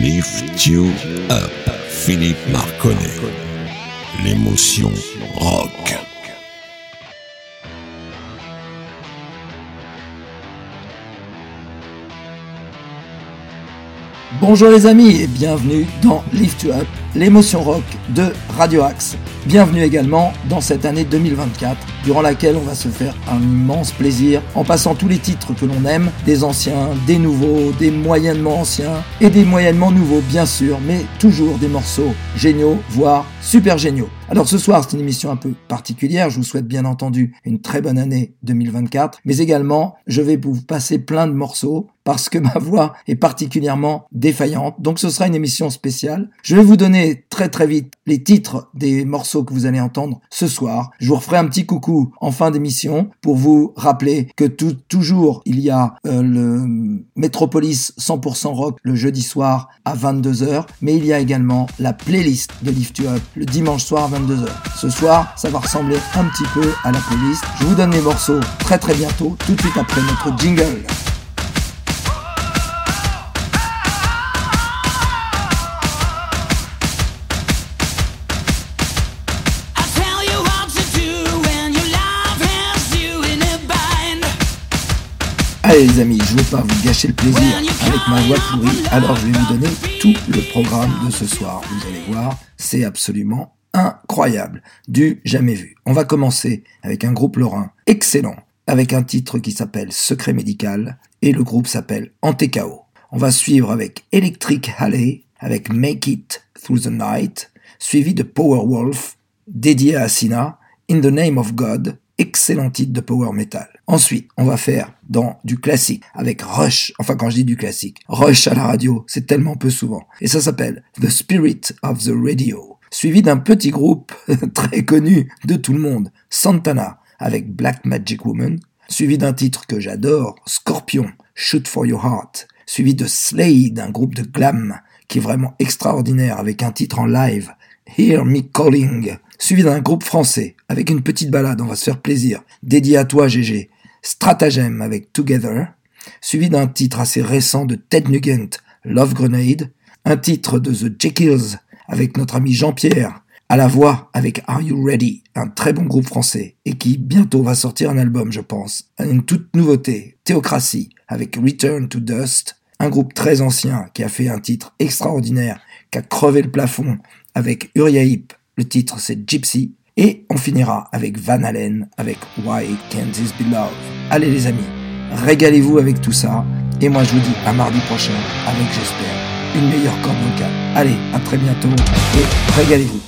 Lift You Up, Philippe Marconnet. L'émotion rock. Bonjour les amis et bienvenue dans Lift You Up, l'émotion rock de Radio Axe. Bienvenue également dans cette année 2024, durant laquelle on va se faire un immense plaisir en passant tous les titres que l'on aime, des anciens, des nouveaux, des moyennement anciens et des moyennement nouveaux bien sûr, mais toujours des morceaux géniaux, voire super géniaux. Alors ce soir, c'est une émission un peu particulière. Je vous souhaite bien entendu une très bonne année 2024, mais également, je vais vous passer plein de morceaux parce que ma voix est particulièrement défaillante. Donc ce sera une émission spéciale. Je vais vous donner très très vite les titres des morceaux que vous allez entendre ce soir. Je vous referai un petit coucou en fin d'émission pour vous rappeler que toujours il y a euh, le Metropolis 100% rock le jeudi soir à 22h, mais il y a également la playlist de Lift You Up le dimanche soir à 22h. Ce soir, ça va ressembler un petit peu à la playlist. Je vous donne les morceaux très très bientôt, tout de suite après notre jingle. Allez les amis, je ne veux pas vous gâcher le plaisir avec ma voix pourrie, alors je vais vous donner tout le programme de ce soir. Vous allez voir, c'est absolument incroyable, du jamais vu. On va commencer avec un groupe lorrain excellent, avec un titre qui s'appelle Secret médical, et le groupe s'appelle Antekao. On va suivre avec Electric Alley, avec Make It Through the Night, suivi de Powerwolf, dédié à Sina, In the Name of God, excellent titre de power metal. Ensuite, on va faire dans du classique avec Rush. Enfin, quand je dis du classique, Rush à la radio, c'est tellement peu souvent. Et ça s'appelle The Spirit of the Radio. Suivi d'un petit groupe très connu de tout le monde, Santana, avec Black Magic Woman. Suivi d'un titre que j'adore, Scorpion, Shoot for Your Heart. Suivi de Slade, un groupe de glam qui est vraiment extraordinaire avec un titre en live, Hear Me Calling suivi d'un groupe français, avec une petite balade, on va se faire plaisir, dédié à toi GG, Stratagem avec Together, suivi d'un titre assez récent de Ted Nugent, Love Grenade, un titre de The Jekylls avec notre ami Jean-Pierre, à la voix avec Are You Ready, un très bon groupe français, et qui bientôt va sortir un album, je pense. Une toute nouveauté, Théocratie, avec Return to Dust, un groupe très ancien qui a fait un titre extraordinaire, qui a crevé le plafond, avec Uriah Heep, le titre c'est Gypsy. Et on finira avec Van Halen, avec Why Can't This Be Love. Allez les amis, régalez-vous avec tout ça. Et moi je vous dis à mardi prochain avec j'espère une meilleure corde vocale. Allez, à très bientôt et régalez-vous.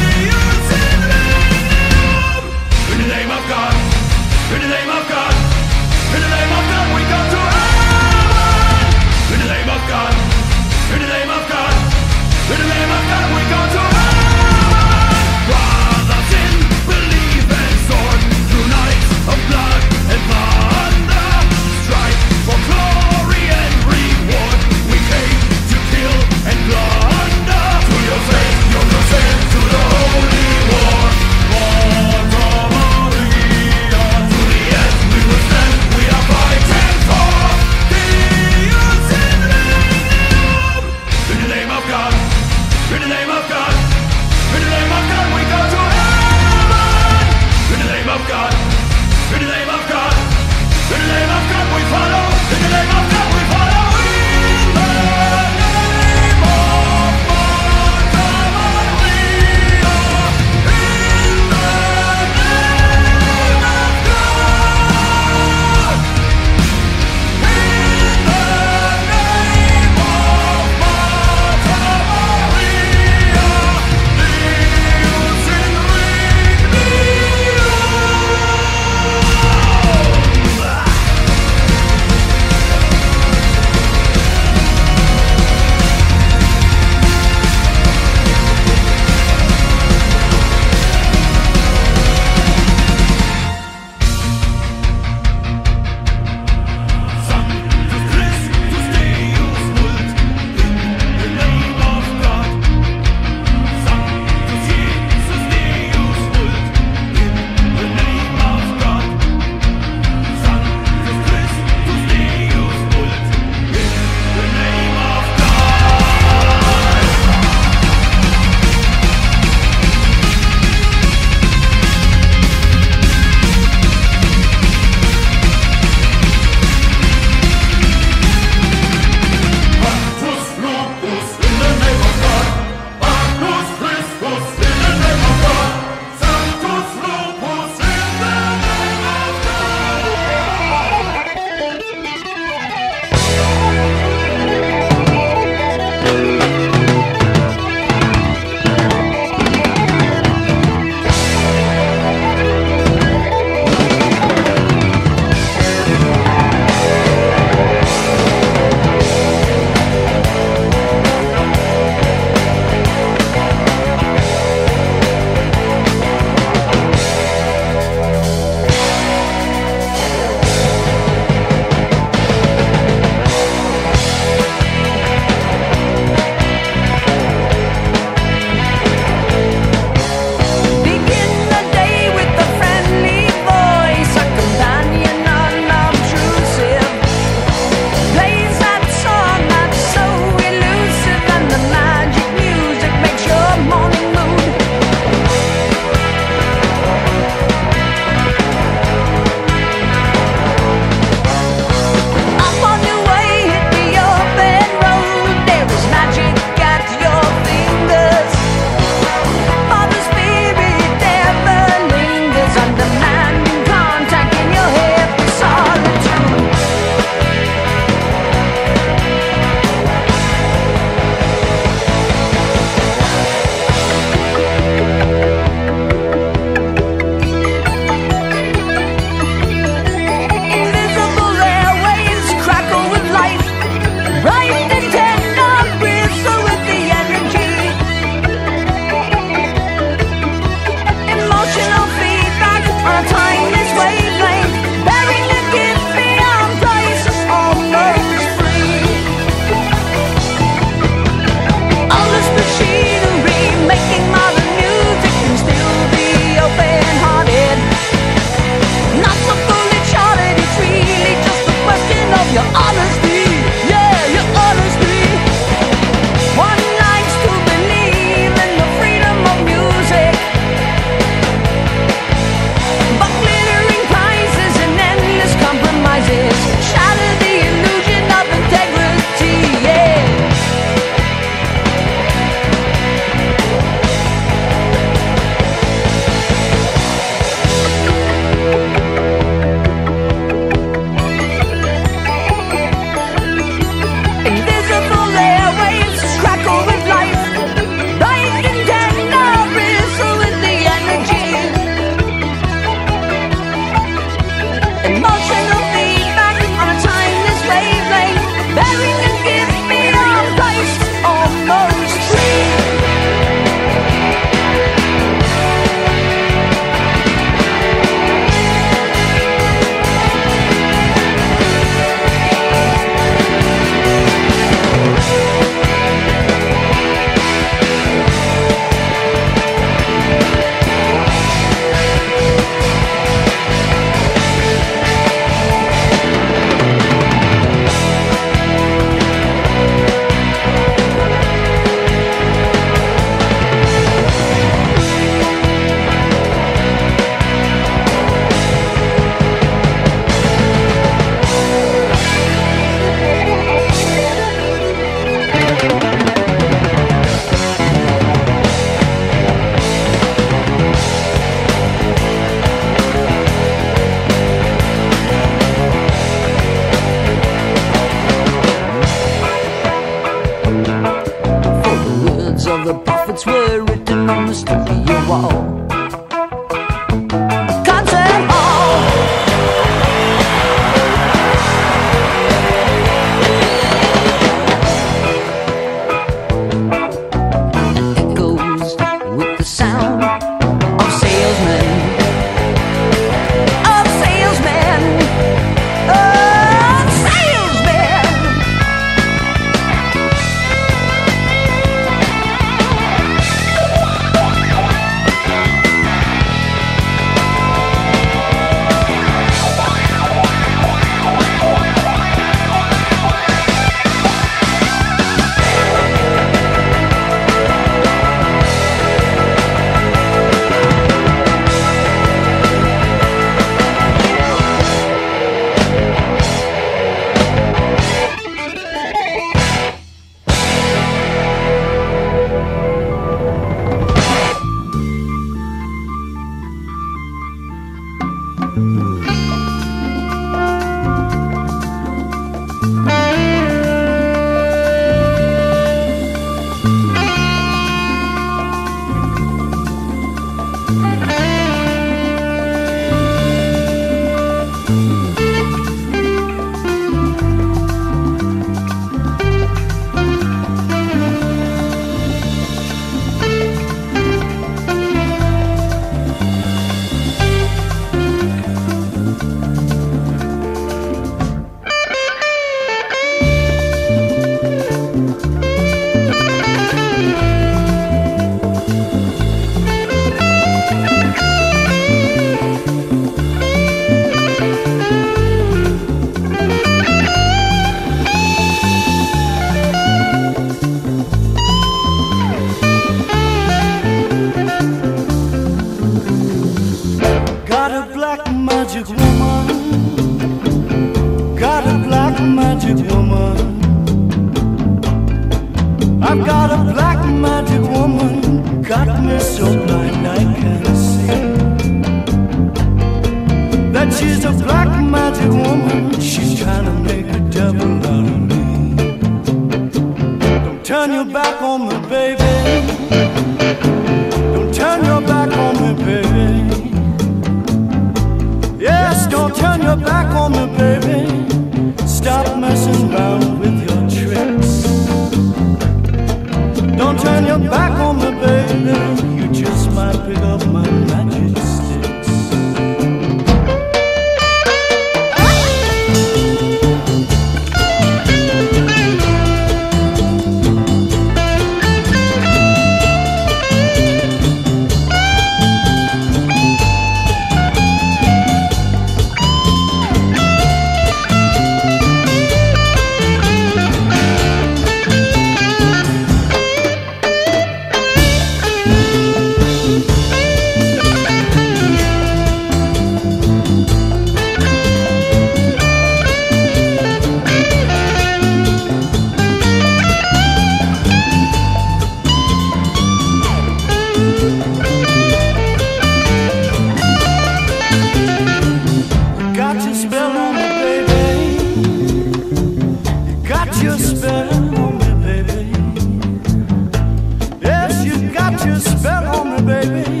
got your spell on me, baby.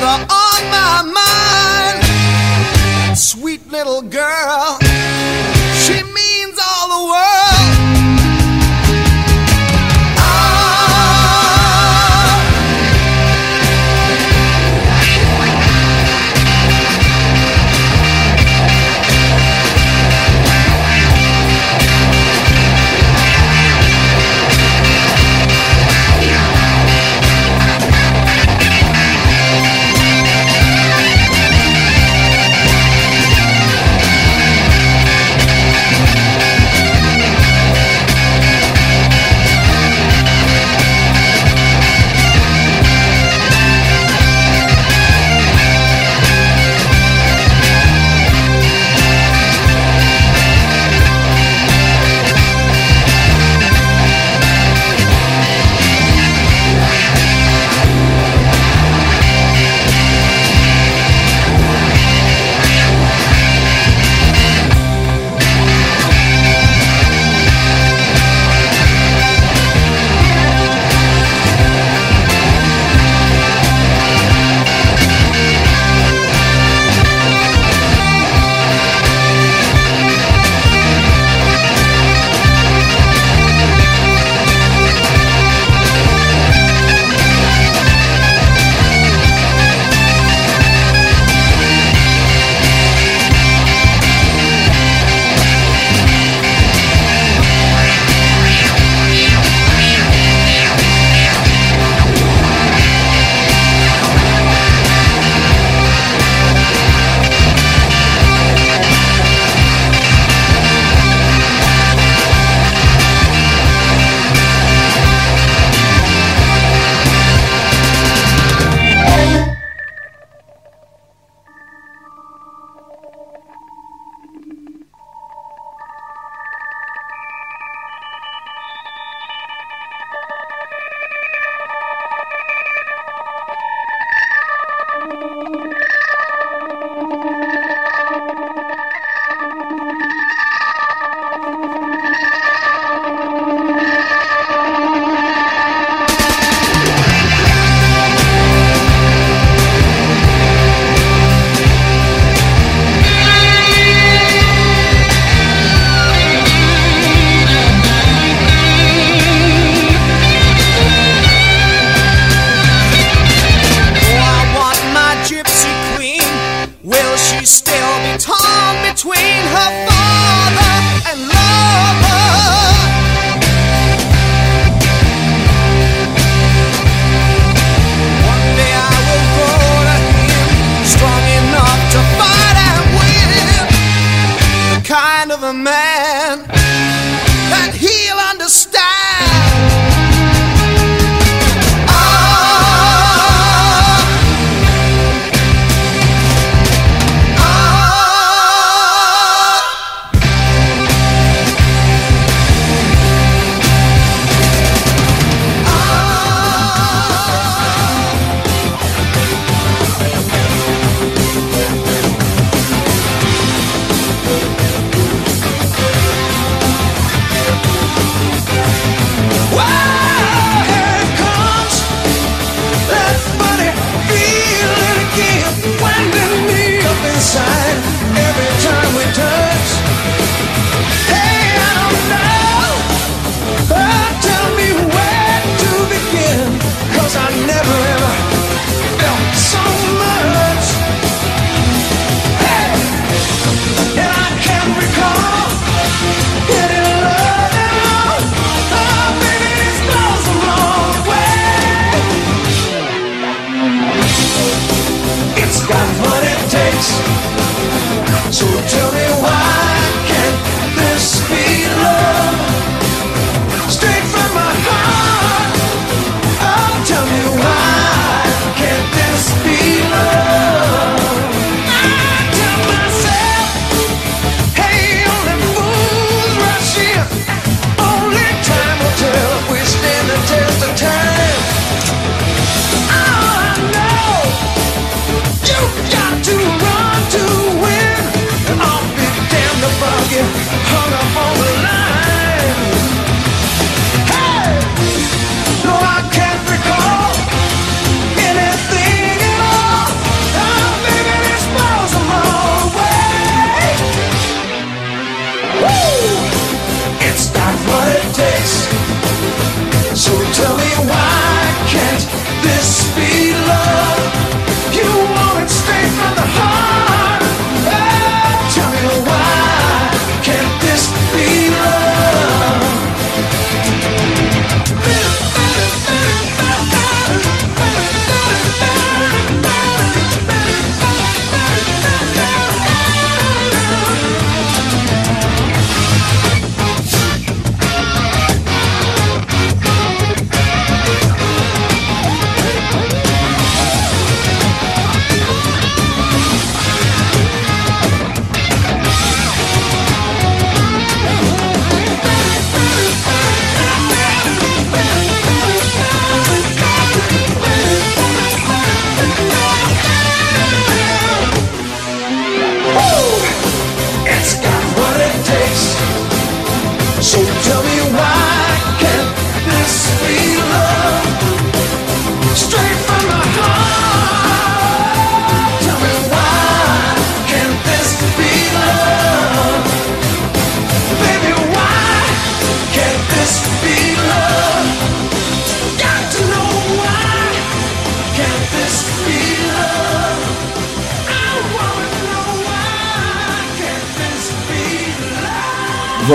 Back on my mind. Sweet little girl,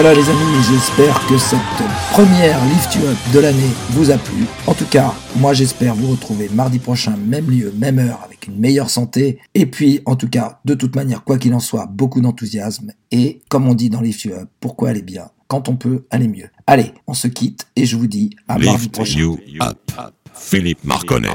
Voilà les amis, j'espère que cette première Lift You Up de l'année vous a plu. En tout cas, moi j'espère vous retrouver mardi prochain, même lieu, même heure, avec une meilleure santé. Et puis, en tout cas, de toute manière, quoi qu'il en soit, beaucoup d'enthousiasme. Et comme on dit dans Lift You Up, pourquoi aller bien quand on peut aller mieux Allez, on se quitte et je vous dis à mardi prochain. you up. Philippe Marconnet.